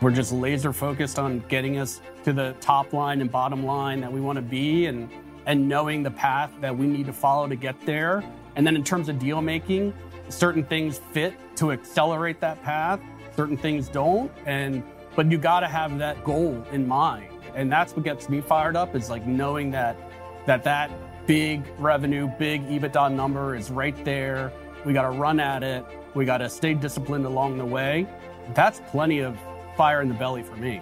We're just laser focused on getting us to the top line and bottom line that we want to be and, and knowing the path that we need to follow to get there. And then in terms of deal making, certain things fit to accelerate that path, certain things don't. And but you got to have that goal in mind. And that's what gets me fired up is like knowing that that that big revenue, big EBITDA number is right there. We got to run at it. We got to stay disciplined along the way. That's plenty of fire in the belly for me.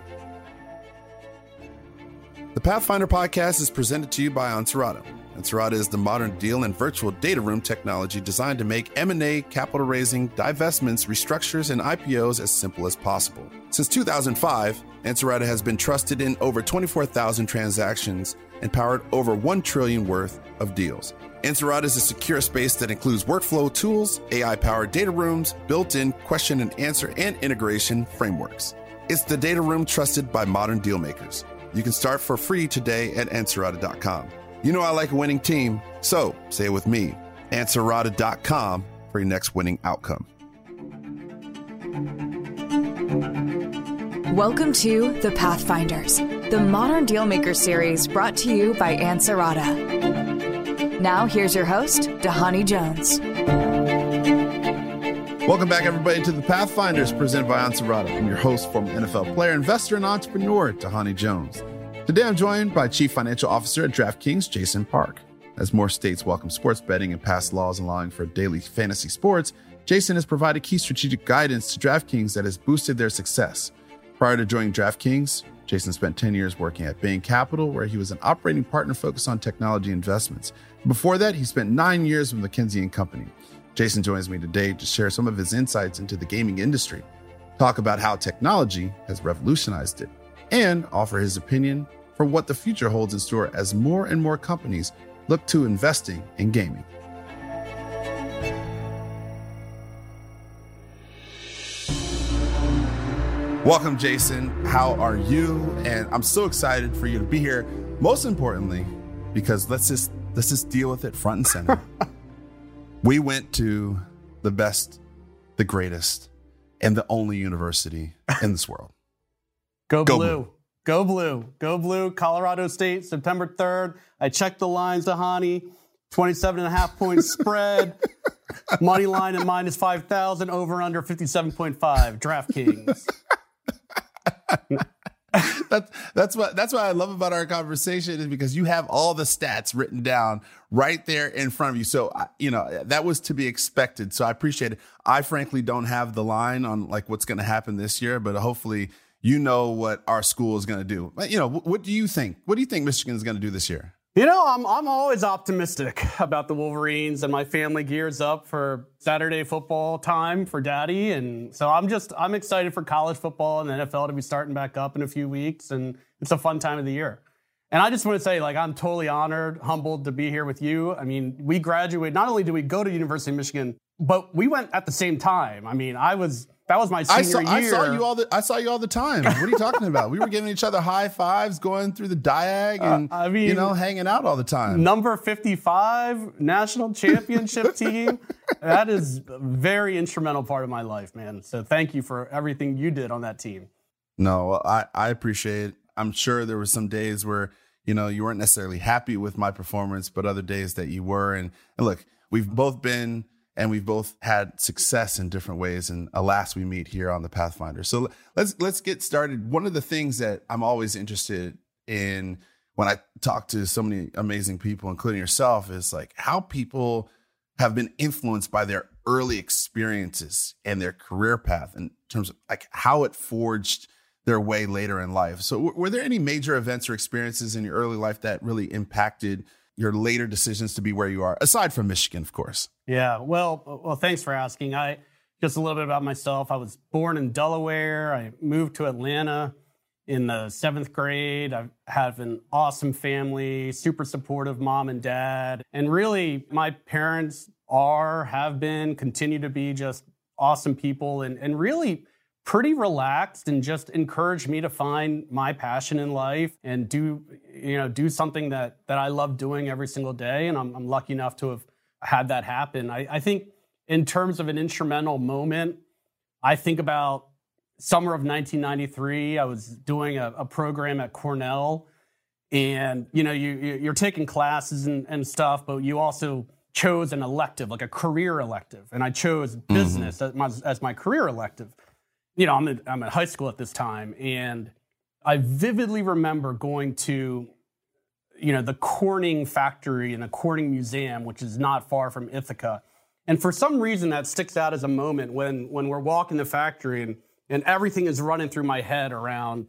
The Pathfinder podcast is presented to you by Ansarada. Ansarada is the modern deal and virtual data room technology designed to make M&A, capital raising, divestments, restructures, and IPOs as simple as possible. Since 2005, Ansarada has been trusted in over 24,000 transactions and powered over 1 trillion worth of deals. Ansarada is a secure space that includes workflow tools, AI-powered data rooms, built-in question and answer and integration frameworks. It's the data room trusted by modern deal makers. You can start for free today at Ansarada.com. You know I like a winning team, so say it with me. Ansarada.com for your next winning outcome. Welcome to The Pathfinders, the Modern Dealmaker series brought to you by Ansarada. Now, here's your host, Dhani Jones. Welcome back, everybody, to The Pathfinders presented by Ansarada. I'm your host, former NFL player, investor, and entrepreneur, Dhani Jones. Today, I'm joined by Chief Financial Officer at DraftKings, Jason Park. As more states welcome sports betting and pass laws allowing for daily fantasy sports, Jason has provided key strategic guidance to DraftKings that has boosted their success. Prior to joining DraftKings, Jason spent 10 years working at Bain Capital, where he was an operating partner focused on technology investments. Before that, he spent nine years with McKinsey and Company. Jason joins me today to share some of his insights into the gaming industry, talk about how technology has revolutionized it, and offer his opinion for what the future holds in store as more and more companies look to investing in gaming. Welcome, Jason. How are you? And I'm so excited for you to be here. Most importantly, because let's just let's just deal with it front and center. we went to the best, the greatest, and the only university in this world. Go, Go blue. blue. Go blue. Go blue. Colorado State, September 3rd. I checked the lines, Dhani. 27 and a half point spread. Money line at minus 5,000. Over under 57.5. DraftKings. that's that's what that's what I love about our conversation is because you have all the stats written down right there in front of you. So you know that was to be expected. So I appreciate it. I frankly don't have the line on like what's going to happen this year, but hopefully you know what our school is going to do. You know, what do you think? What do you think Michigan is going to do this year? You know, I'm, I'm always optimistic about the Wolverines, and my family gears up for Saturday football time for daddy. And so I'm just, I'm excited for college football and the NFL to be starting back up in a few weeks. And it's a fun time of the year. And I just want to say, like, I'm totally honored, humbled to be here with you. I mean, we graduated, not only did we go to University of Michigan, but we went at the same time. I mean, I was that was my senior I saw, year. I saw you all the I saw you all the time. What are you talking about? We were giving each other high fives, going through the diag, uh, and uh, I mean, you know, hanging out all the time. Number fifty-five national championship team. That is a very instrumental part of my life, man. So thank you for everything you did on that team. No, I I appreciate. it. I'm sure there were some days where you know you weren't necessarily happy with my performance, but other days that you were. And, and look, we've both been and we've both had success in different ways. And alas we meet here on the pathfinder. So let's let's get started. One of the things that i'm always interested in when i talk to so many amazing people including yourself is like how people have been influenced by their early experiences and their career path in terms of like how it forged their way later in life. So were there any major events or experiences in your early life that really impacted your later decisions to be where you are, aside from Michigan, of course? Yeah, well, well, thanks for asking. I just a little bit about myself. I was born in Delaware. I moved to Atlanta in the seventh grade. I have an awesome family, super supportive mom and dad, and really, my parents are, have been, continue to be just awesome people, and and really pretty relaxed and just encouraged me to find my passion in life and do you know do something that that I love doing every single day and I'm, I'm lucky enough to have had that happen I, I think in terms of an instrumental moment I think about summer of 1993, I was doing a, a program at Cornell, and you know, you you're taking classes and, and stuff, but you also chose an elective, like a career elective, and I chose mm-hmm. business mm-hmm. as, my, as my career elective. You know, I'm in, I'm in high school at this time, and I vividly remember going to, you know, the Corning factory and the Corning Museum, which is not far from Ithaca. And for some reason, that sticks out as a moment when when we're walking the factory and and everything is running through my head around,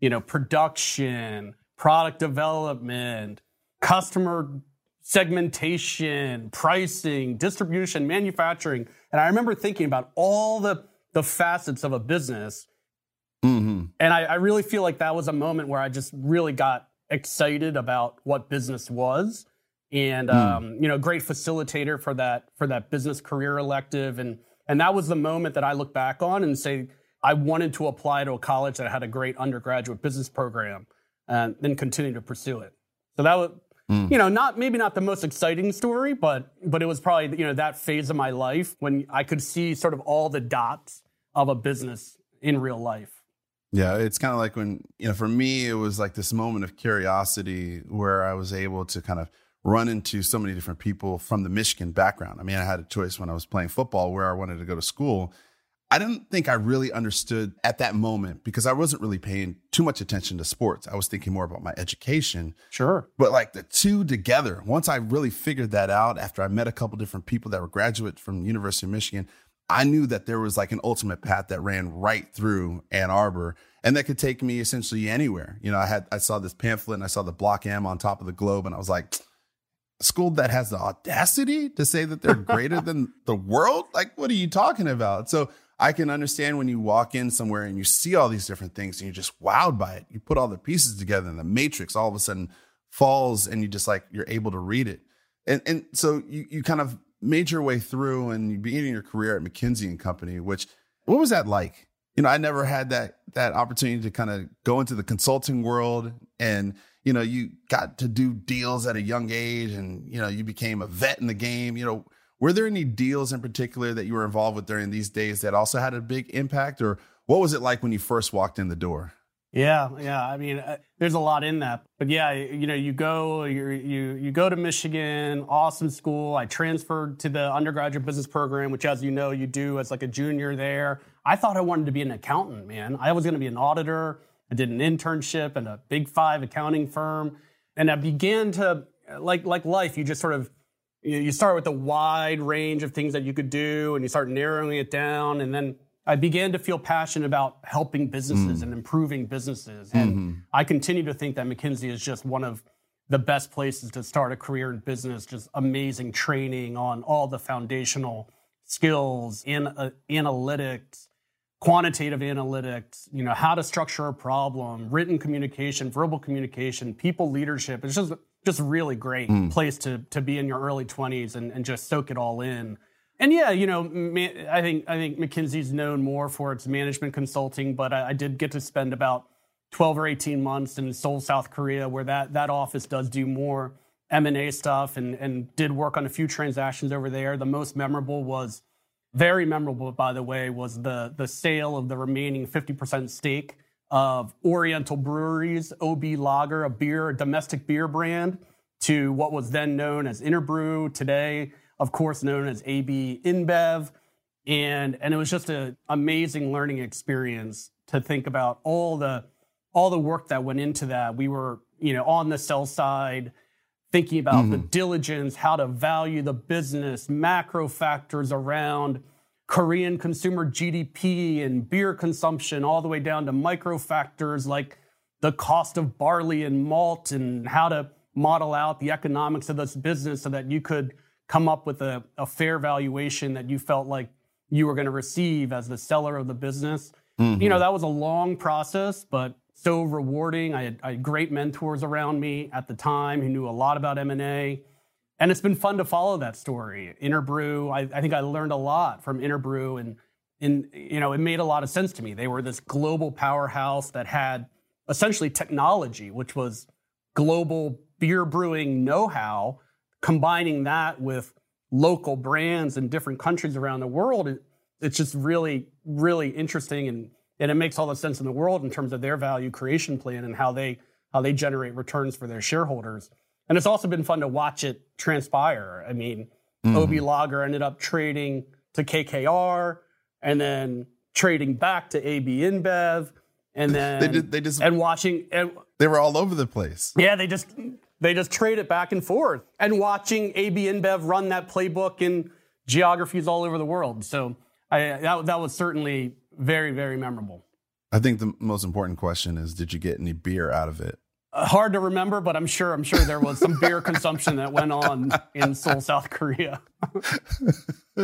you know, production, product development, customer segmentation, pricing, distribution, manufacturing. And I remember thinking about all the the facets of a business Mm-hmm. And I, I really feel like that was a moment where I just really got excited about what business was and mm. um, you know great facilitator for that for that business career elective and and that was the moment that i look back on and say i wanted to apply to a college that had a great undergraduate business program and then continue to pursue it so that was mm. you know not maybe not the most exciting story but but it was probably you know that phase of my life when i could see sort of all the dots of a business in real life yeah, it's kind of like when, you know, for me, it was like this moment of curiosity where I was able to kind of run into so many different people from the Michigan background. I mean, I had a choice when I was playing football where I wanted to go to school. I didn't think I really understood at that moment because I wasn't really paying too much attention to sports. I was thinking more about my education. Sure. But like the two together, once I really figured that out after I met a couple different people that were graduates from University of Michigan, I knew that there was like an ultimate path that ran right through Ann Arbor and that could take me essentially anywhere. You know, I had I saw this pamphlet and I saw the block M on top of the globe and I was like, school that has the audacity to say that they're greater than the world? Like, what are you talking about? So I can understand when you walk in somewhere and you see all these different things and you're just wowed by it. You put all the pieces together and the matrix all of a sudden falls and you just like you're able to read it. And and so you you kind of made your way through and you began your career at McKinsey and Company, which what was that like? You know, I never had that that opportunity to kind of go into the consulting world and you know, you got to do deals at a young age and you know, you became a vet in the game, you know, were there any deals in particular that you were involved with during these days that also had a big impact or what was it like when you first walked in the door? Yeah, yeah. I mean, uh, there's a lot in that, but yeah, you know, you go, you you you go to Michigan, awesome school. I transferred to the undergraduate business program, which, as you know, you do as like a junior there. I thought I wanted to be an accountant, man. I was going to be an auditor. I did an internship in a Big Five accounting firm, and I began to like like life. You just sort of you start with a wide range of things that you could do, and you start narrowing it down, and then I began to feel passionate about helping businesses mm. and improving businesses. And mm-hmm. I continue to think that McKinsey is just one of the best places to start a career in business, just amazing training on all the foundational skills in uh, analytics, quantitative analytics, you know, how to structure a problem, written communication, verbal communication, people leadership. It's just just really great mm. place to to be in your early 20s and, and just soak it all in. And yeah, you know, I think I think McKinsey's known more for its management consulting, but I, I did get to spend about 12 or 18 months in Seoul, South Korea, where that that office does do more M&A stuff and and did work on a few transactions over there. The most memorable was very memorable, by the way, was the the sale of the remaining 50% stake of Oriental Breweries OB Lager, a beer, a domestic beer brand, to what was then known as Interbrew. Today, of course, known as AB InBev. And, and it was just an amazing learning experience to think about all the, all the work that went into that. We were, you know, on the sell side, thinking about mm-hmm. the diligence, how to value the business, macro factors around Korean consumer GDP and beer consumption, all the way down to micro factors like the cost of barley and malt and how to model out the economics of this business so that you could come up with a, a fair valuation that you felt like you were going to receive as the seller of the business. Mm-hmm. You know, that was a long process, but so rewarding. I had, I had, great mentors around me at the time who knew a lot about M&A. And it's been fun to follow that story. Interbrew, I, I think I learned a lot from Interbrew and, and, you know, it made a lot of sense to me. They were this global powerhouse that had essentially technology, which was global beer brewing know-how combining that with local brands in different countries around the world, it, it's just really, really interesting and and it makes all the sense in the world in terms of their value creation plan and how they how they generate returns for their shareholders. And it's also been fun to watch it transpire. I mean, mm-hmm. OB Lager ended up trading to KKR and then trading back to AB InBev and then they did they just and watching and they were all over the place. Yeah, they just they just trade it back and forth and watching AB InBev run that playbook in geographies all over the world. So I, that, that was certainly very, very memorable. I think the most important question is did you get any beer out of it? Uh, hard to remember, but I'm sure I'm sure there was some beer consumption that went on in Seoul, South Korea.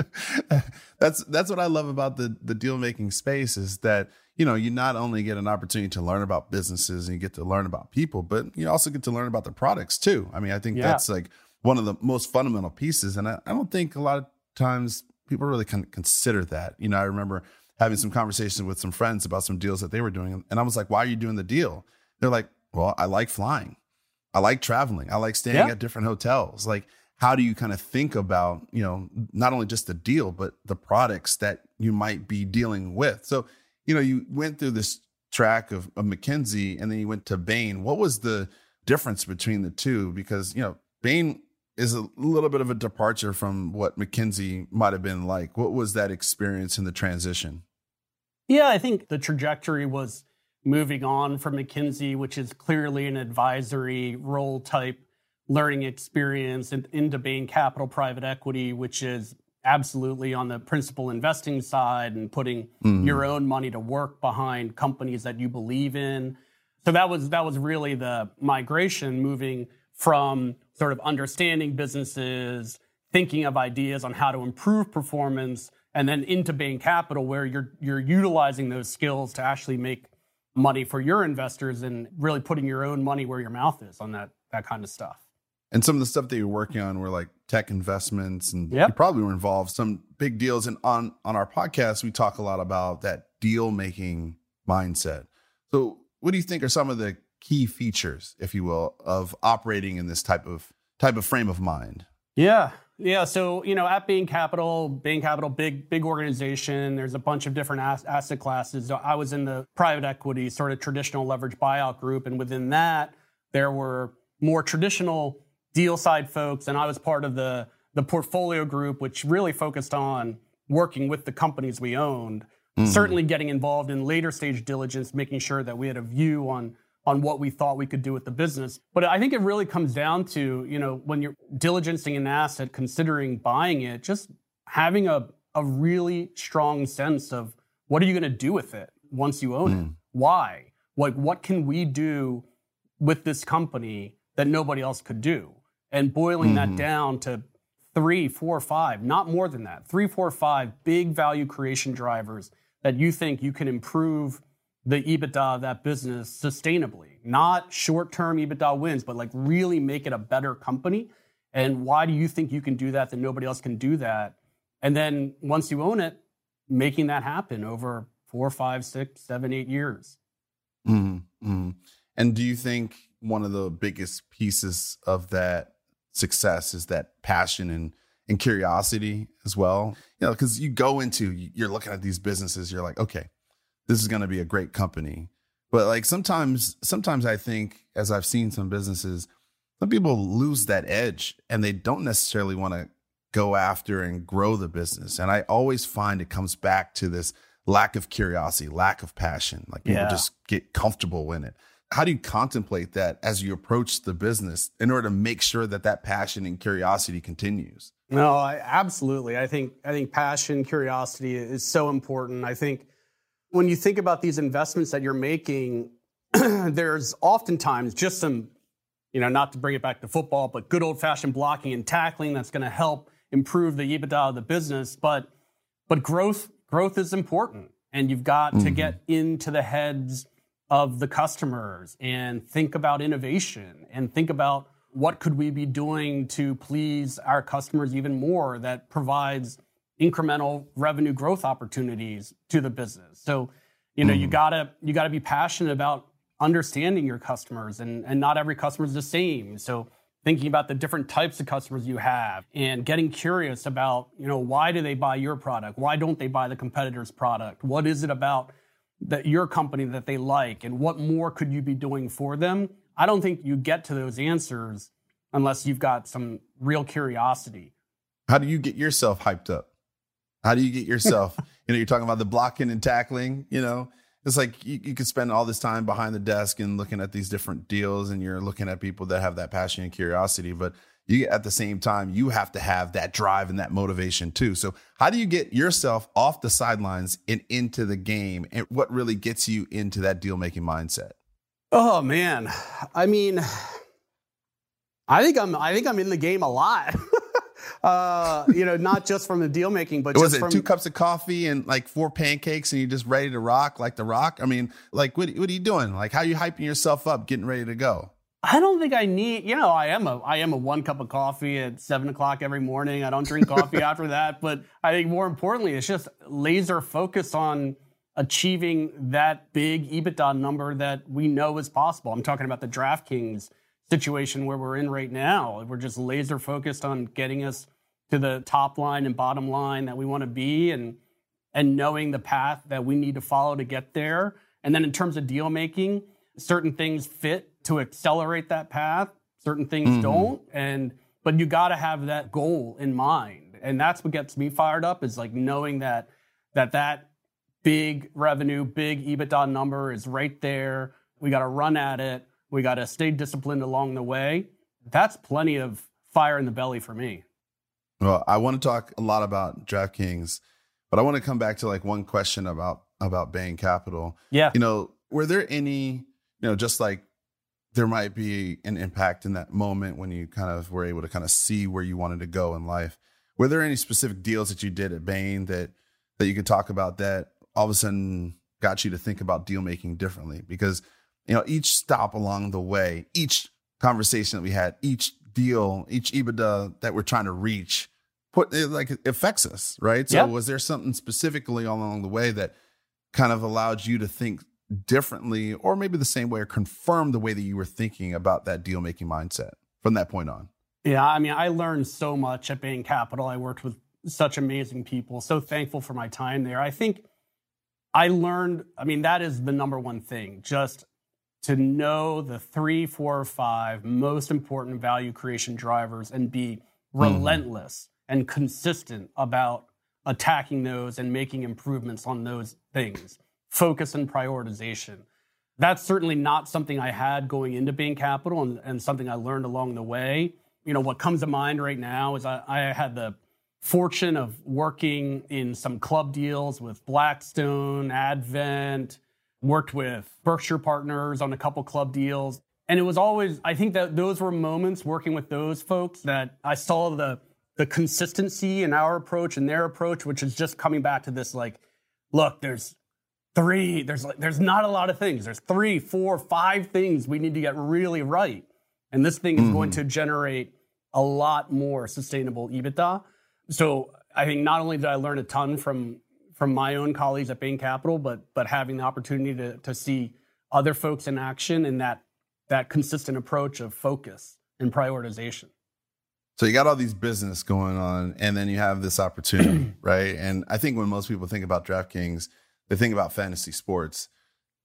that's that's what I love about the the deal making space is that you know you not only get an opportunity to learn about businesses and you get to learn about people, but you also get to learn about the products too. I mean, I think yeah. that's like one of the most fundamental pieces, and I, I don't think a lot of times people really can consider that. You know, I remember having some conversations with some friends about some deals that they were doing, and I was like, "Why are you doing the deal?" They're like, "Well, I like flying, I like traveling, I like staying yeah. at different hotels." Like, how do you kind of think about you know not only just the deal but the products that you might be dealing with? So, you know, you went through this track of, of McKinsey, and then you went to Bain. What was the difference between the two? Because you know, Bain is a little bit of a departure from what McKinsey might have been like. What was that experience in the transition? Yeah, I think the trajectory was moving on from McKinsey, which is clearly an advisory role type learning experience, and into Bain Capital Private Equity, which is absolutely on the principal investing side and putting mm-hmm. your own money to work behind companies that you believe in. So that was that was really the migration moving from sort of understanding businesses, thinking of ideas on how to improve performance, and then into Bain Capital, where you're you're utilizing those skills to actually make money for your investors and really putting your own money where your mouth is on that that kind of stuff. And some of the stuff that you're working on were like tech investments, and yep. you probably were involved some big deals. And on on our podcast, we talk a lot about that deal making mindset. So, what do you think are some of the key features, if you will, of operating in this type of type of frame of mind? Yeah. Yeah, so you know, at Bain Capital, Bain Capital, big big organization. There's a bunch of different asset classes. I was in the private equity, sort of traditional leverage buyout group, and within that, there were more traditional deal side folks, and I was part of the the portfolio group, which really focused on working with the companies we owned. Mm-hmm. Certainly, getting involved in later stage diligence, making sure that we had a view on on what we thought we could do with the business. But I think it really comes down to, you know, when you're diligencing an asset, considering buying it, just having a, a really strong sense of what are you going to do with it once you own mm. it? Why? Like, what can we do with this company that nobody else could do? And boiling mm. that mm-hmm. down to three, four, five, not more than that, three, four, five big value creation drivers that you think you can improve the EBITDA of that business sustainably, not short term EBITDA wins, but like really make it a better company. And why do you think you can do that that nobody else can do that? And then once you own it, making that happen over four, five, six, seven, eight years. Mm-hmm. Mm-hmm. And do you think one of the biggest pieces of that success is that passion and and curiosity as well? You know, because you go into you're looking at these businesses, you're like, okay, this is going to be a great company. But like sometimes, sometimes I think, as I've seen some businesses, some people lose that edge and they don't necessarily want to go after and grow the business. And I always find it comes back to this lack of curiosity, lack of passion. Like people yeah. just get comfortable in it. How do you contemplate that as you approach the business in order to make sure that that passion and curiosity continues? No, I, absolutely. I think I think passion, curiosity is so important. I think when you think about these investments that you're making, there's oftentimes just some, you know, not to bring it back to football, but good old fashioned blocking and tackling that's going to help improve the EBITDA of the business. But, but growth, growth is important. And you've got mm-hmm. to get into the heads of the customers and think about innovation and think about what could we be doing to please our customers even more that provides incremental revenue growth opportunities to the business. So, you know, mm. you gotta you gotta be passionate about understanding your customers, and and not every customer is the same. So, thinking about the different types of customers you have, and getting curious about, you know, why do they buy your product? Why don't they buy the competitor's product? What is it about that your company that they like and what more could you be doing for them? I don't think you get to those answers unless you've got some real curiosity. How do you get yourself hyped up? How do you get yourself? you know, you're talking about the blocking and tackling, you know, it's like you, you could spend all this time behind the desk and looking at these different deals and you're looking at people that have that passion and curiosity, but you at the same time you have to have that drive and that motivation too. So how do you get yourself off the sidelines and into the game? And what really gets you into that deal making mindset? Oh man. I mean i think i'm i think i'm in the game a lot uh, you know, not just from the deal making, but was it from, two cups of coffee and like four pancakes, and you're just ready to rock like the Rock? I mean, like what what are you doing? Like how are you hyping yourself up, getting ready to go? I don't think I need, you know, I am a I am a one cup of coffee at seven o'clock every morning. I don't drink coffee after that. But I think more importantly, it's just laser focus on achieving that big EBITDA number that we know is possible. I'm talking about the DraftKings situation where we're in right now. We're just laser focused on getting us to the top line and bottom line that we want to be and and knowing the path that we need to follow to get there. And then in terms of deal making, certain things fit to accelerate that path. Certain things mm-hmm. don't. And but you got to have that goal in mind. And that's what gets me fired up is like knowing that that that big revenue, big EBITDA number is right there. We got to run at it. We got to stay disciplined along the way. That's plenty of fire in the belly for me. Well, I want to talk a lot about DraftKings, but I want to come back to like one question about about Bain Capital. Yeah. You know, were there any, you know, just like there might be an impact in that moment when you kind of were able to kind of see where you wanted to go in life. Were there any specific deals that you did at Bain that that you could talk about that all of a sudden got you to think about deal making differently? Because you know each stop along the way, each conversation that we had, each deal, each EBITDA that we're trying to reach, put it like it affects us, right? So was there something specifically along the way that kind of allowed you to think differently or maybe the same way or confirm the way that you were thinking about that deal making mindset from that point on? Yeah, I mean, I learned so much at Bain Capital. I worked with such amazing people. So thankful for my time there. I think I learned, I mean, that is the number one thing, just to know the three, four, or five most important value creation drivers and be mm-hmm. relentless and consistent about attacking those and making improvements on those things focus and prioritization. That's certainly not something I had going into Bain Capital and, and something I learned along the way. You know, what comes to mind right now is I, I had the fortune of working in some club deals with Blackstone, Advent, worked with Berkshire Partners on a couple club deals. And it was always, I think that those were moments working with those folks that I saw the the consistency in our approach and their approach, which is just coming back to this like, look, there's three there's like there's not a lot of things there's three four five things we need to get really right and this thing is mm-hmm. going to generate a lot more sustainable ebitda so i think not only did i learn a ton from from my own colleagues at bain capital but but having the opportunity to, to see other folks in action and that that consistent approach of focus and prioritization. So you got all these business going on and then you have this opportunity right? And i think when most people think about draftkings they think about fantasy sports,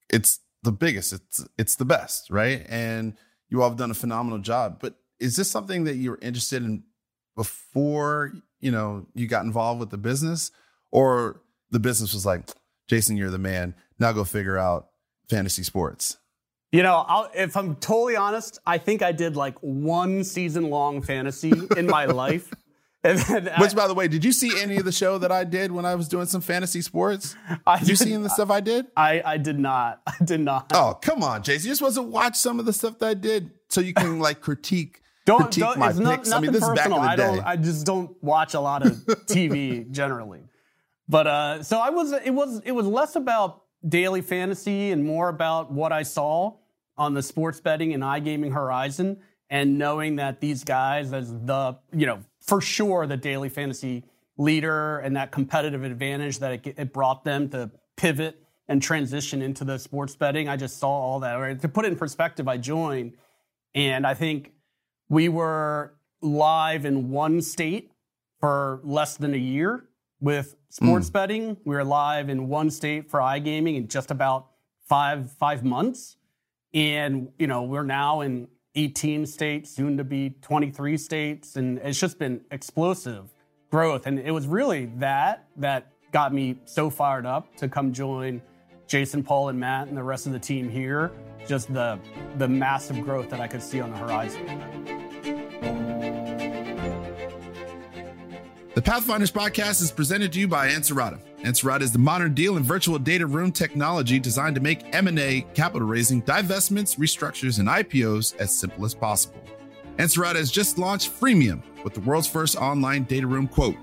it's the biggest, it's it's the best, right? And you all have done a phenomenal job. But is this something that you were interested in before you know you got involved with the business, or the business was like, Jason, you're the man. Now go figure out fantasy sports. You know, I'll, if I'm totally honest, I think I did like one season long fantasy in my life. Then, Which, by the way, did you see any of the show that I did when I was doing some fantasy sports? I did you see any of the stuff I did? I, I did not. I did not. Oh, come on, Jason. You just supposed to watch some of the stuff that I did so you can like critique. Don't, critique don't, my it's picks. Not, I mean, this personal. is back in the. I, don't, I just don't watch a lot of TV generally. But uh, so I was. It was. It was less about daily fantasy and more about what I saw on the sports betting and iGaming horizon, and knowing that these guys as the you know for sure the daily fantasy leader and that competitive advantage that it, it, brought them to pivot and transition into the sports betting. I just saw all that. Right? To put it in perspective, I joined, and I think we were live in one state for less than a year with sports mm. betting. We were live in one state for iGaming in just about five five months, and you know we're now in 18 states, soon to be 23 states, and it's just been explosive growth. And it was really that that got me so fired up to come join Jason, Paul, and Matt and the rest of the team here. Just the the massive growth that I could see on the horizon. The Pathfinders podcast is presented to you by Ansarada. Ansarada is the modern deal and virtual data room technology designed to make M&A, capital raising, divestments, restructures, and IPOs as simple as possible. Ansarada has just launched Freemium with the world's first online data room quote.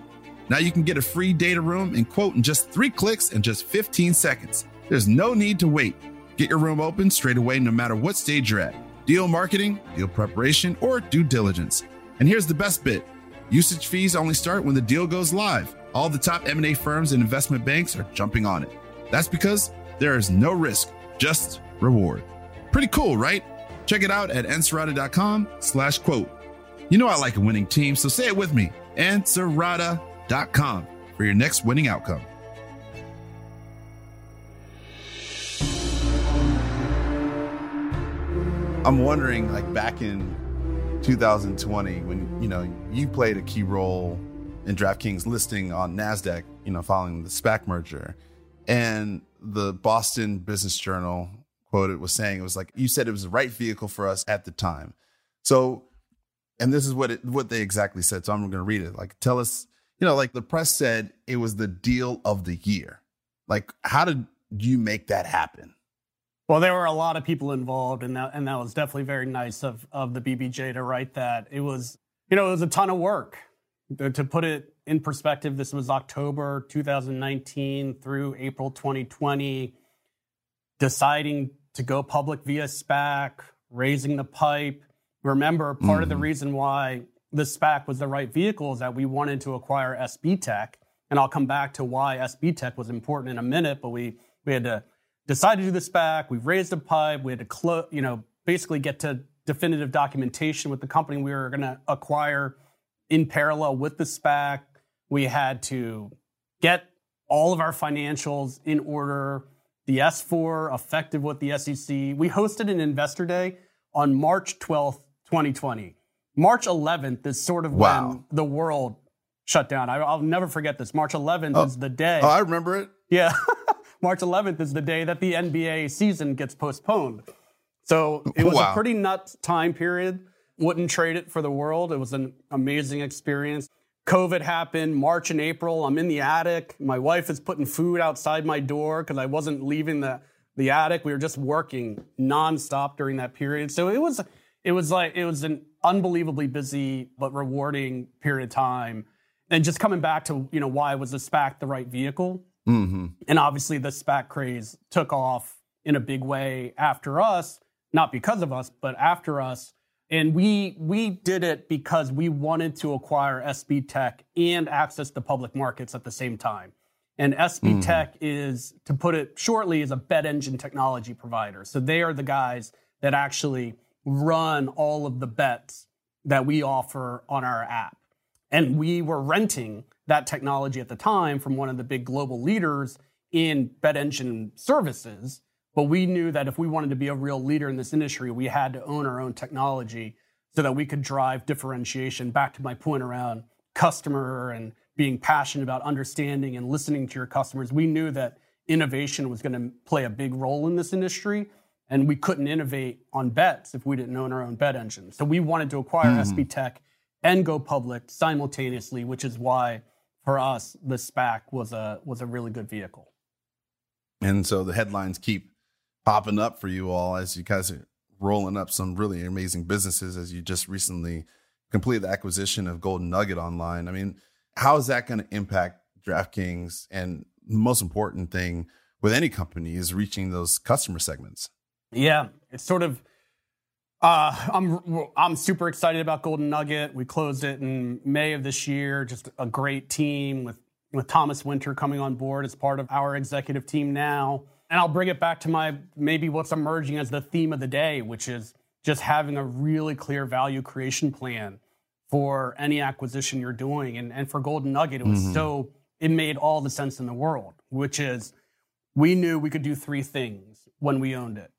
Now you can get a free data room and quote in just three clicks and just 15 seconds. There's no need to wait. Get your room open straight away no matter what stage you're at. Deal marketing, deal preparation, or due diligence. And here's the best bit. Usage fees only start when the deal goes live. All the top M&A firms and investment banks are jumping on it. That's because there is no risk, just reward. Pretty cool, right? Check it out at ansarada.com slash quote. You know I like a winning team, so say it with me. Ansarada.com for your next winning outcome. I'm wondering, like back in 2020 when you know you played a key role in DraftKings listing on Nasdaq, you know, following the SPAC merger, and the Boston Business Journal quoted was saying it was like you said it was the right vehicle for us at the time. So, and this is what it what they exactly said. So I'm going to read it. Like, tell us, you know, like the press said it was the deal of the year. Like, how did you make that happen? Well, there were a lot of people involved, and that and that was definitely very nice of of the BBJ to write that. It was, you know, it was a ton of work. To put it in perspective, this was October 2019 through April 2020. Deciding to go public via SPAC, raising the pipe. Remember, part mm-hmm. of the mm-hmm. reason why the SPAC was the right vehicle is that we wanted to acquire SBTech, and I'll come back to why SBTech was important in a minute. But we we had to decided to do the SPAC. We raised a pipe. We had to close, you know, basically get to definitive documentation with the company we were going to acquire in parallel with the SPAC. We had to get all of our financials in order. The S4 effective with the SEC. We hosted an investor day on March 12th, 2020. March 11th is sort of wow. when the world shut down. I, will never forget this. March 11th oh, is the day. Oh, I remember it. Yeah. March 11th is the day that the NBA season gets postponed. So it was wow. a pretty nuts time period. Wouldn't trade it for the world. It was an amazing experience. COVID happened March and April. I'm in the attic. My wife is putting food outside my door because I wasn't leaving the, the attic. We were just working nonstop during that period. So it was it was like it was an unbelievably busy but rewarding period of time. And just coming back to you know why was the SPAC the right vehicle? Mm-hmm. And obviously, the SPAC craze took off in a big way after us, not because of us, but after us. And we we did it because we wanted to acquire SBTech and access the public markets at the same time. And SB mm-hmm. Tech is, to put it shortly, is a bet engine technology provider. So they are the guys that actually run all of the bets that we offer on our app. And we were renting that technology at the time from one of the big global leaders in bet engine services. But we knew that if we wanted to be a real leader in this industry, we had to own our own technology so that we could drive differentiation. Back to my point around customer and being passionate about understanding and listening to your customers. We knew that innovation was going to play a big role in this industry. And we couldn't innovate on bets if we didn't own our own bet engine. So we wanted to acquire mm. SBTech and go public simultaneously, which is why for us, the SPAC was a was a really good vehicle. And so the headlines keep popping up for you all as you guys are rolling up some really amazing businesses as you just recently completed the acquisition of Golden Nugget Online. I mean, how is that going to impact DraftKings? And the most important thing with any company is reaching those customer segments. Yeah, it's sort of uh, I'm I'm super excited about Golden Nugget. We closed it in May of this year. Just a great team with with Thomas Winter coming on board as part of our executive team now. And I'll bring it back to my maybe what's emerging as the theme of the day, which is just having a really clear value creation plan for any acquisition you're doing. And and for Golden Nugget, it was mm-hmm. so it made all the sense in the world, which is we knew we could do three things when we owned it.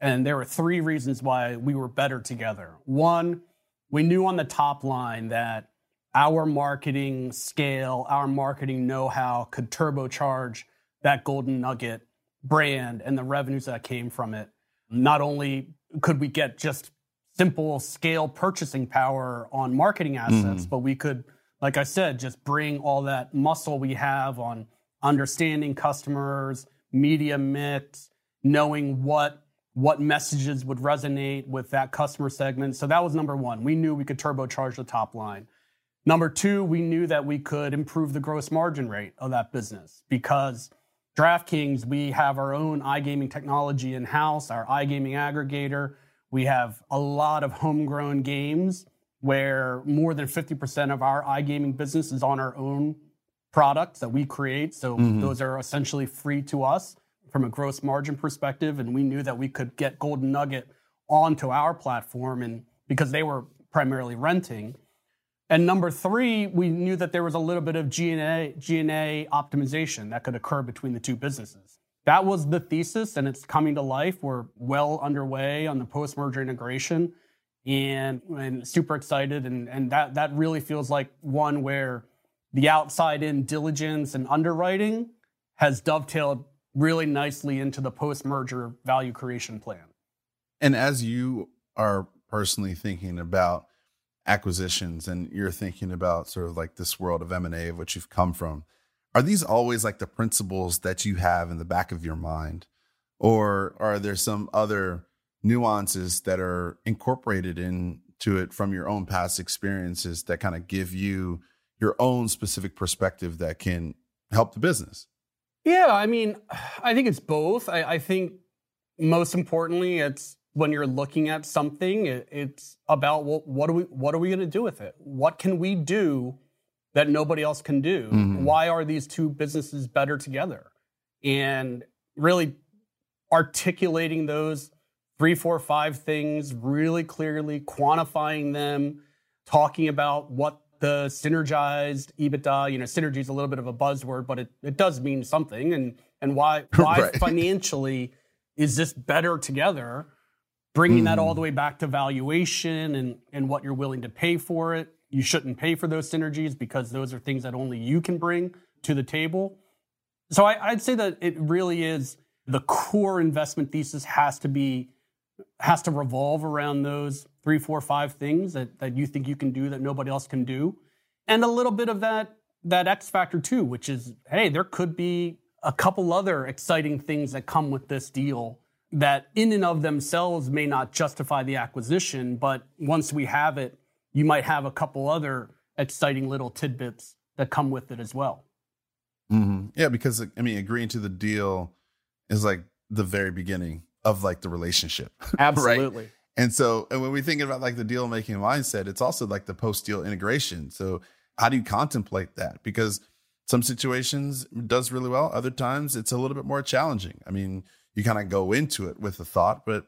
And there were three reasons why we were better together. One, we knew on the top line that our marketing scale, our marketing know how could turbocharge that Golden Nugget brand and the revenues that came from it. Not only could we get just simple scale purchasing power on marketing assets, mm. but we could, like I said, just bring all that muscle we have on understanding customers, media mix, knowing what what messages would resonate with that customer segment. So that was number one. We knew we could turbocharge the top line. Number two, we knew that we could improve the gross margin rate of that business because DraftKings, we have our own iGaming technology in house, our iGaming aggregator. We have a lot of homegrown games where more than 50% of our iGaming business is on our own products that we create. So mm-hmm. those are essentially free to us from a gross margin perspective. And we knew that we could get Golden Nugget onto our platform and because they were primarily renting. And number three, we knew that there was a little bit of G&A, G&A optimization that could occur between the two businesses. That was the thesis, and it's coming to life. We're well underway on the post-merger integration, and, and super excited. And, and that, that really feels like one where the outside-in diligence and underwriting has dovetailed really nicely into the post-merger value creation plan. And as you are personally thinking about acquisitions and you're thinking about sort of like this world of M&A of which you've come from, are these always like the principles that you have in the back of your mind? Or are there some other nuances that are incorporated into it from your own past experiences that kind of give you your own specific perspective that can help the business? Yeah, I mean, I think it's both. I, I think most importantly, it's when you're looking at something, it, it's about well, what are we what are we going to do with it? What can we do that nobody else can do? Mm-hmm. Why are these two businesses better together? And really articulating those three, four, five things really clearly, quantifying them, talking about what the synergized EBITDA, you know, synergy is a little bit of a buzzword, but it, it does mean something. And and why why right. financially is this better together? bringing mm. that all the hmm. way back to valuation and, and what you're willing to pay for it. You shouldn't pay for those synergies because those are things that only you can bring to the table. So I, I'd say that it really is the core investment thesis has to be has to revolve around those three, four, five things that, that you think you can do that nobody else can do. And a little bit of that that X factor too, which is, hey, there could be a couple other exciting things that come with this deal that in and of themselves may not justify the acquisition, but once we have it, you might have a couple other exciting little tidbits that come with it as well. Mm-hmm. Yeah, because I mean, agreeing to the deal is like the very beginning of like the relationship. Absolutely. right? And so, and when we think about like the deal making mindset, it's also like the post deal integration. So, how do you contemplate that? Because some situations does really well, other times it's a little bit more challenging. I mean, you kind of go into it with a thought, but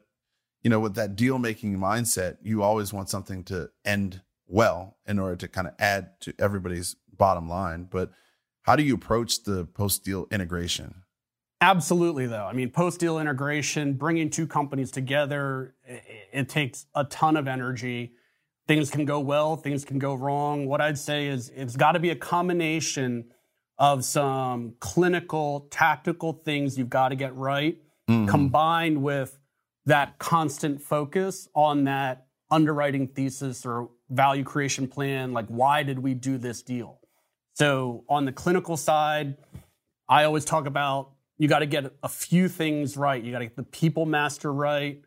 you know, with that deal making mindset, you always want something to end well in order to kind of add to everybody's bottom line. But how do you approach the post deal integration? Absolutely, though. I mean, post deal integration, bringing two companies together, it, it, takes a ton of energy. Things can go well, things can go wrong. What I'd say is it's got to be a combination of some clinical, tactical things you've got to get right mm-hmm. combined with that constant focus on that underwriting thesis or value creation plan like why did we do this deal so on the clinical side i always talk about you got to get a few things right you got to get the people master right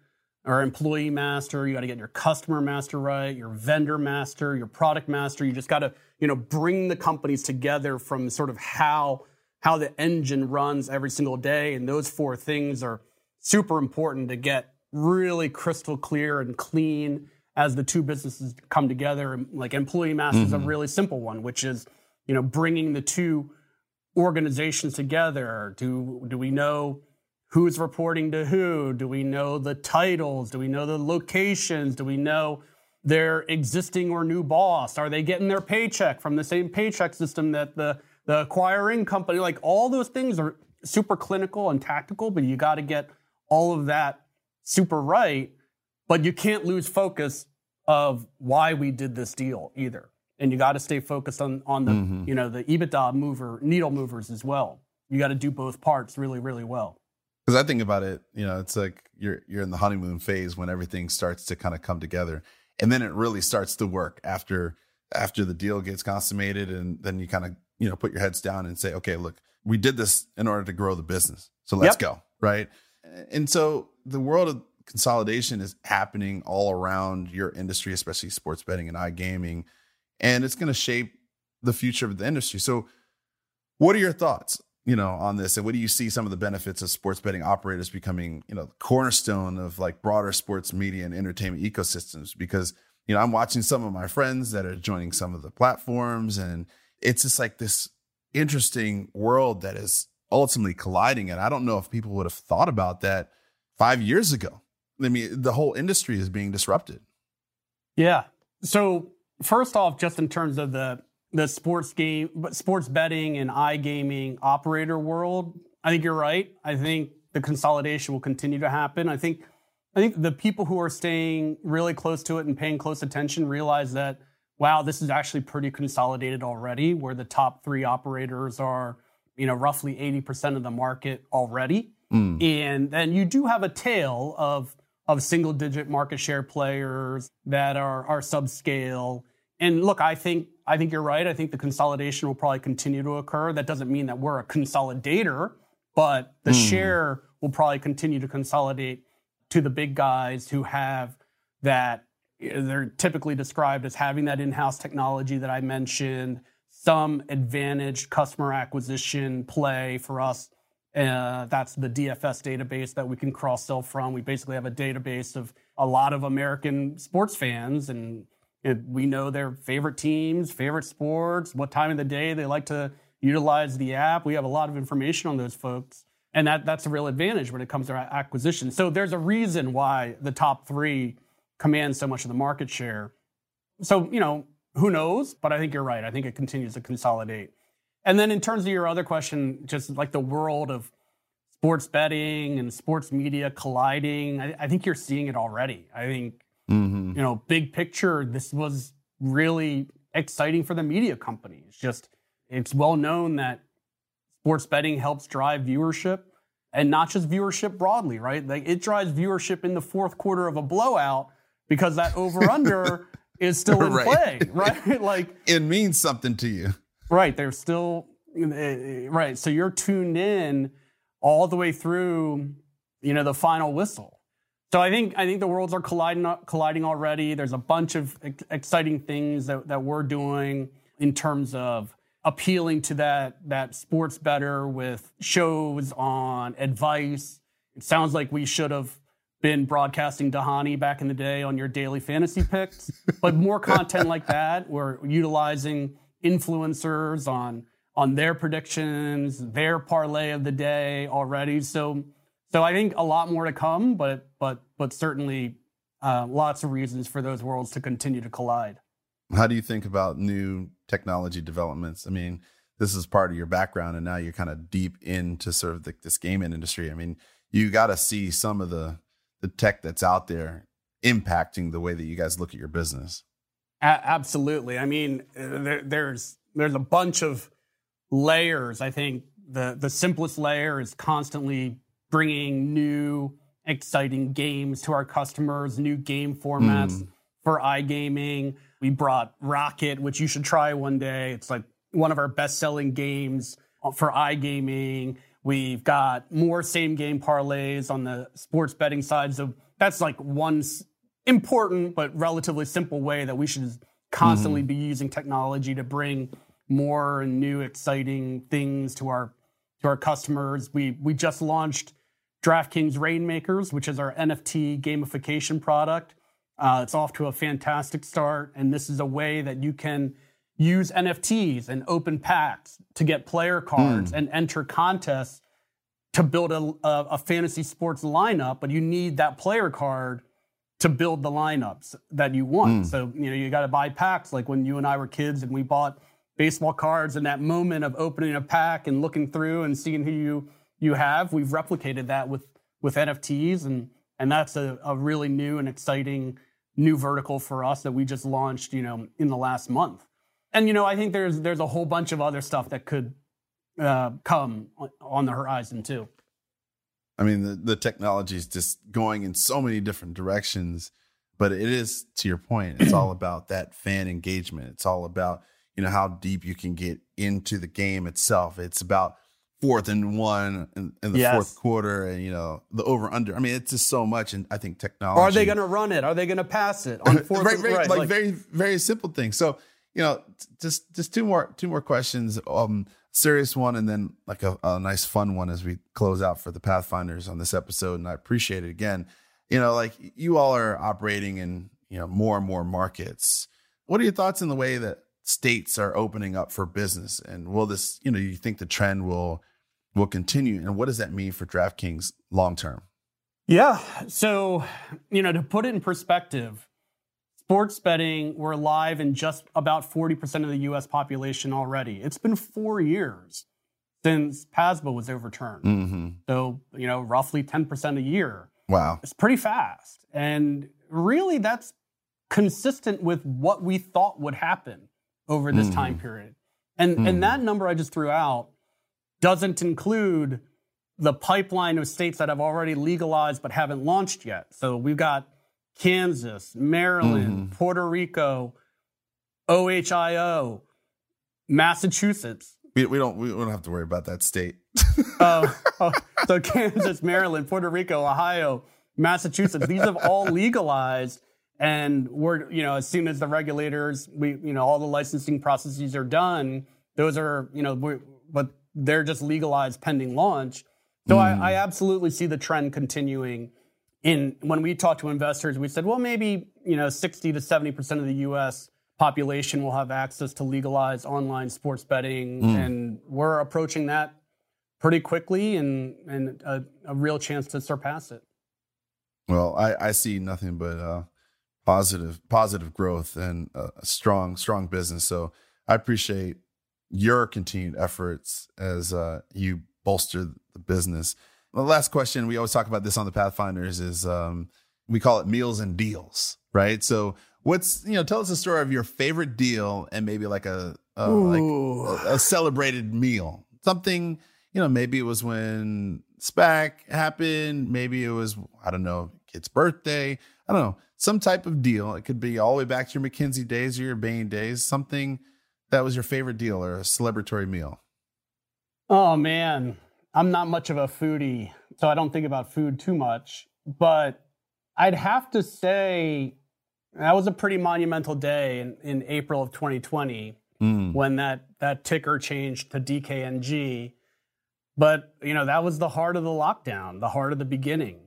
or employee master you got to get your customer master right your vendor master your product master you just got to you know bring the companies together from sort of how how the engine runs every single day. And those four things are super important to get really crystal clear and clean as the two businesses come together. Like employee master mm-hmm. is a mm-hmm. really simple one, which is, you know, bringing the two organizations together. Do, do we know who's reporting to who? Do we know the titles? Do we know the locations? Do we know their existing or new boss? Are they getting their paycheck from the same paycheck system that the the acquiring company, like all those things are super clinical and tactical, but you got to get all of that super right. But you can't lose focus of why we did this deal either. And you got to stay focused on on the mm-hmm. you know the EBITDA mover needle movers as well. You got to do both parts really really well. Because I think about it, you know, it's like you're you're in the honeymoon phase when everything starts to kind of come together, and then it really starts to work after after the deal gets consummated, and then you kind of you know put your heads down and say, okay, look, we did this in order to grow the business, so let's yep. go, right? And so the world of consolidation is happening all around your industry, especially sports betting and iGaming, and it's going to shape the future of the industry. So, what are your thoughts, you know, on this, and what do you see some of the benefits of sports betting operators becoming, you know, cornerstone of like broader sports media and entertainment ecosystems? Because you know, I'm watching some of my friends that are joining some of the platforms, and it's just like this interesting world that is ultimately colliding. And I don't know if people would have thought about that five years ago. I mean, the whole industry is being disrupted. Yeah. So first off, just in terms of the the sports game, sports betting and iGaming operator world, I think you're right. I think the consolidation will continue to happen. I think I think the people who are staying really close to it and paying close attention realize that wow, this is actually pretty consolidated already, where the top three operators are, you know, roughly 80% of the market already. Mm. And then you do have a tail of of single digit market share players that are are subscale. And look, I think I think you're right. I think the consolidation will probably continue to occur. That doesn't mean that we're a consolidator, but the mm. share will probably continue to consolidate to the big guys who have that they're typically described as having that in-house technology that I mentioned, some advantaged customer acquisition play for us uh, that's the DFS database that we can cross sell from. We basically have a database of a lot of American sports fans, and, we know their favorite teams, favorite sports, what time of the day they like to utilize the app. We have a lot of information on those folks. And that, that's a real advantage when it comes to acquisition. So there's a reason why the top three command so much of the market share. So, you know, who knows? But I think you're right. I think it continues to consolidate. And then in terms of your other question, just like the world of sports betting and sports media colliding, I, I think you're seeing it already. I think, mm-hmm. you know, big picture, this was really exciting for the media companies. Just it's well known that sports betting helps drive viewership and not just viewership broadly, right? Like it drives viewership in the fourth quarter of a blowout because that over under is still in right. play, right? like it means something to you. Right. They're still eh, right. So you're tuned in all the way through, you know, the final whistle. So I think I think the worlds are colliding colliding already. There's a bunch of ex- exciting things that, that we're doing in terms of appealing to that that sports bettor with shows on advice. It sounds like we should have been broadcasting Dhani back in the day on your daily fantasy picks, but more content like that. We're utilizing influencers on on their predictions, their parlay of the day already. So so I think a lot more to come, but but but certainly uh, lots of reasons for those worlds to continue to collide. How do you think about new technology developments? I mean, this is part of your background, and now you're kind of deep into sort of the, this gaming industry. I mean, you got to see some of the the tech that's out there impacting the way that you guys look at your business. A- absolutely. I mean, there, there's there's a bunch of layers. I think the the simplest layer is constantly bringing new exciting games to our customers, new game formats mm. for iGaming. We brought Rocket, which you should try one day. It's like one of our best-selling games for iGaming. We've got more same game parlays on the sports betting side. So that's like one important but relatively simple way that we should constantly mm-hmm. be using technology to bring more and new exciting things to our to our customers. We we just launched DraftKings Rainmakers, which is our NFT gamification product. Uh, it's off to a fantastic start, and this is a way that you can use NFTs and open packs to get player cards mm. and enter contests to build a, a, a fantasy sports lineup. But you need that player card to build the lineups that you want. Mm. So, you know, you got to buy packs like when you and I were kids and we bought baseball cards and that moment of opening a pack and looking through and seeing who you you have. We've replicated that with with NFTs and and that's a, a really new and exciting new vertical for us that we just launched, you know, in the last month. And you know, I think there's there's a whole bunch of other stuff that could uh, come on the horizon too. I mean, the, the technology is just going in so many different directions, but it is to your point. It's all about that fan engagement. It's all about you know how deep you can get into the game itself. It's about fourth and one in, in the yes. fourth quarter, and you know the over under. I mean, it's just so much, and I think technology. Are they going to run it? Are they going to pass it on fourth? right, right, right, like, like very very simple things. So you know, just just two more two more questions. Um, serious one, and then like a, a nice fun one as we close out for the Pathfinders on this episode. And I appreciate it again. You know, like you all are operating in you know more and more markets. What are your thoughts in the way that states are opening up for business? And will this, you know, you think the trend will will continue? And what does that mean for DraftKings long term? Yeah. So, you know, to put it in perspective, sports betting, we're live in just about 40% of the US population already. It's been four years since PASPA was overturned. Mm-hmm. So, you know, roughly 10% a year. Wow. It's pretty fast. And really, that's consistent with what we thought would happen over this mm-hmm. time period. And, mm-hmm. and that number I just threw out doesn't include the pipeline of states that have already legalized but haven't launched yet. So we've got Kansas, Maryland, mm-hmm. Puerto Rico, OHIO, Massachusetts. We, we don't we don't have to worry about that state. uh, oh, so Kansas, Maryland, Puerto Rico, Ohio, Massachusetts. These have all legalized, and we're you know as soon as the regulators we you know all the licensing processes are done, those are you know but they're just legalized pending launch. So mm. I, I absolutely see the trend continuing in when we talked to investors, we said, well, maybe you know, 60 to 70 percent of the U.S. population will have access to legalized online sports betting, mm. and we're approaching that pretty quickly, and and a, a, real chance to surpass it. Well, I, I see nothing but uh, positive positive growth and a strong strong business. So I appreciate your continued efforts as uh, you bolster the business. The last question we always talk about this on the Pathfinders is um, we call it meals and deals, right? So what's you know tell us a story of your favorite deal and maybe like a, a like a, a, celebrated meal, something you know maybe it was when SPAC happened, maybe it was I don't know kid's birthday, I don't know some type of deal. It could be all the way back to your McKinsey days or your Bain days, something that was your favorite deal or a celebratory meal. Oh man, I'm not much of a foodie, so I don't think about food too much. But I'd have to say that was a pretty monumental day in, in April of 2020 mm. when that, that ticker changed to DKNG. But, you know, that was the heart of the lockdown, the heart of the beginning.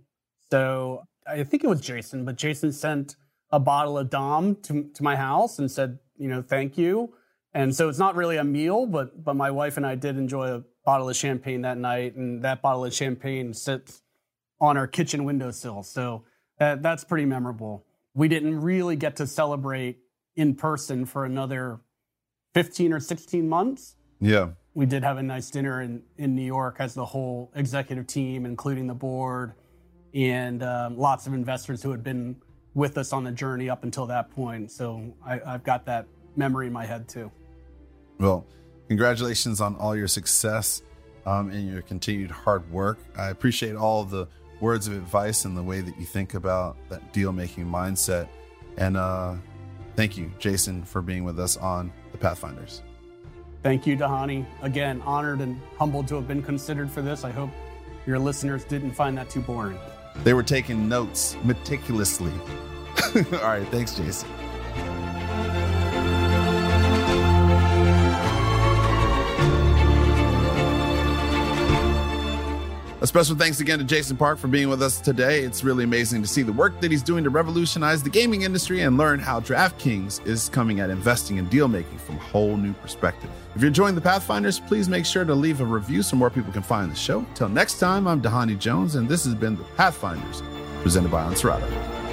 So I think it was Jason, but Jason sent a bottle of Dom to, to my house and said, you know, thank you. And so it's not really a meal, but but my wife and I did enjoy a bottle of champagne that night, and that bottle of champagne sits on our kitchen windowsill. So that, that's pretty memorable. We didn't really get to celebrate in person for another 15 or 16 months. Yeah. We did have a nice dinner in, in New York as the whole executive team, including the board and um, lots of investors who had been with us on the journey up until that point. So I, I've got that memory in my head too. Well, congratulations on all your success um, and your continued hard work. I appreciate all the words of advice and the way that you think about that deal making mindset. And uh, thank you, Jason, for being with us on the Pathfinders. Thank you, Dhani. Again, honored and humbled to have been considered for this. I hope your listeners didn't find that too boring. They were taking notes meticulously. all right. Thanks, Jason. A special thanks again to Jason Park for being with us today. It's really amazing to see the work that he's doing to revolutionize the gaming industry and learn how DraftKings is coming at investing and deal making from a whole new perspective. If you're enjoying the Pathfinders, please make sure to leave a review so more people can find the show. Till next time, I'm Dhani Jones, and this has been the Pathfinders, presented by Ansarada.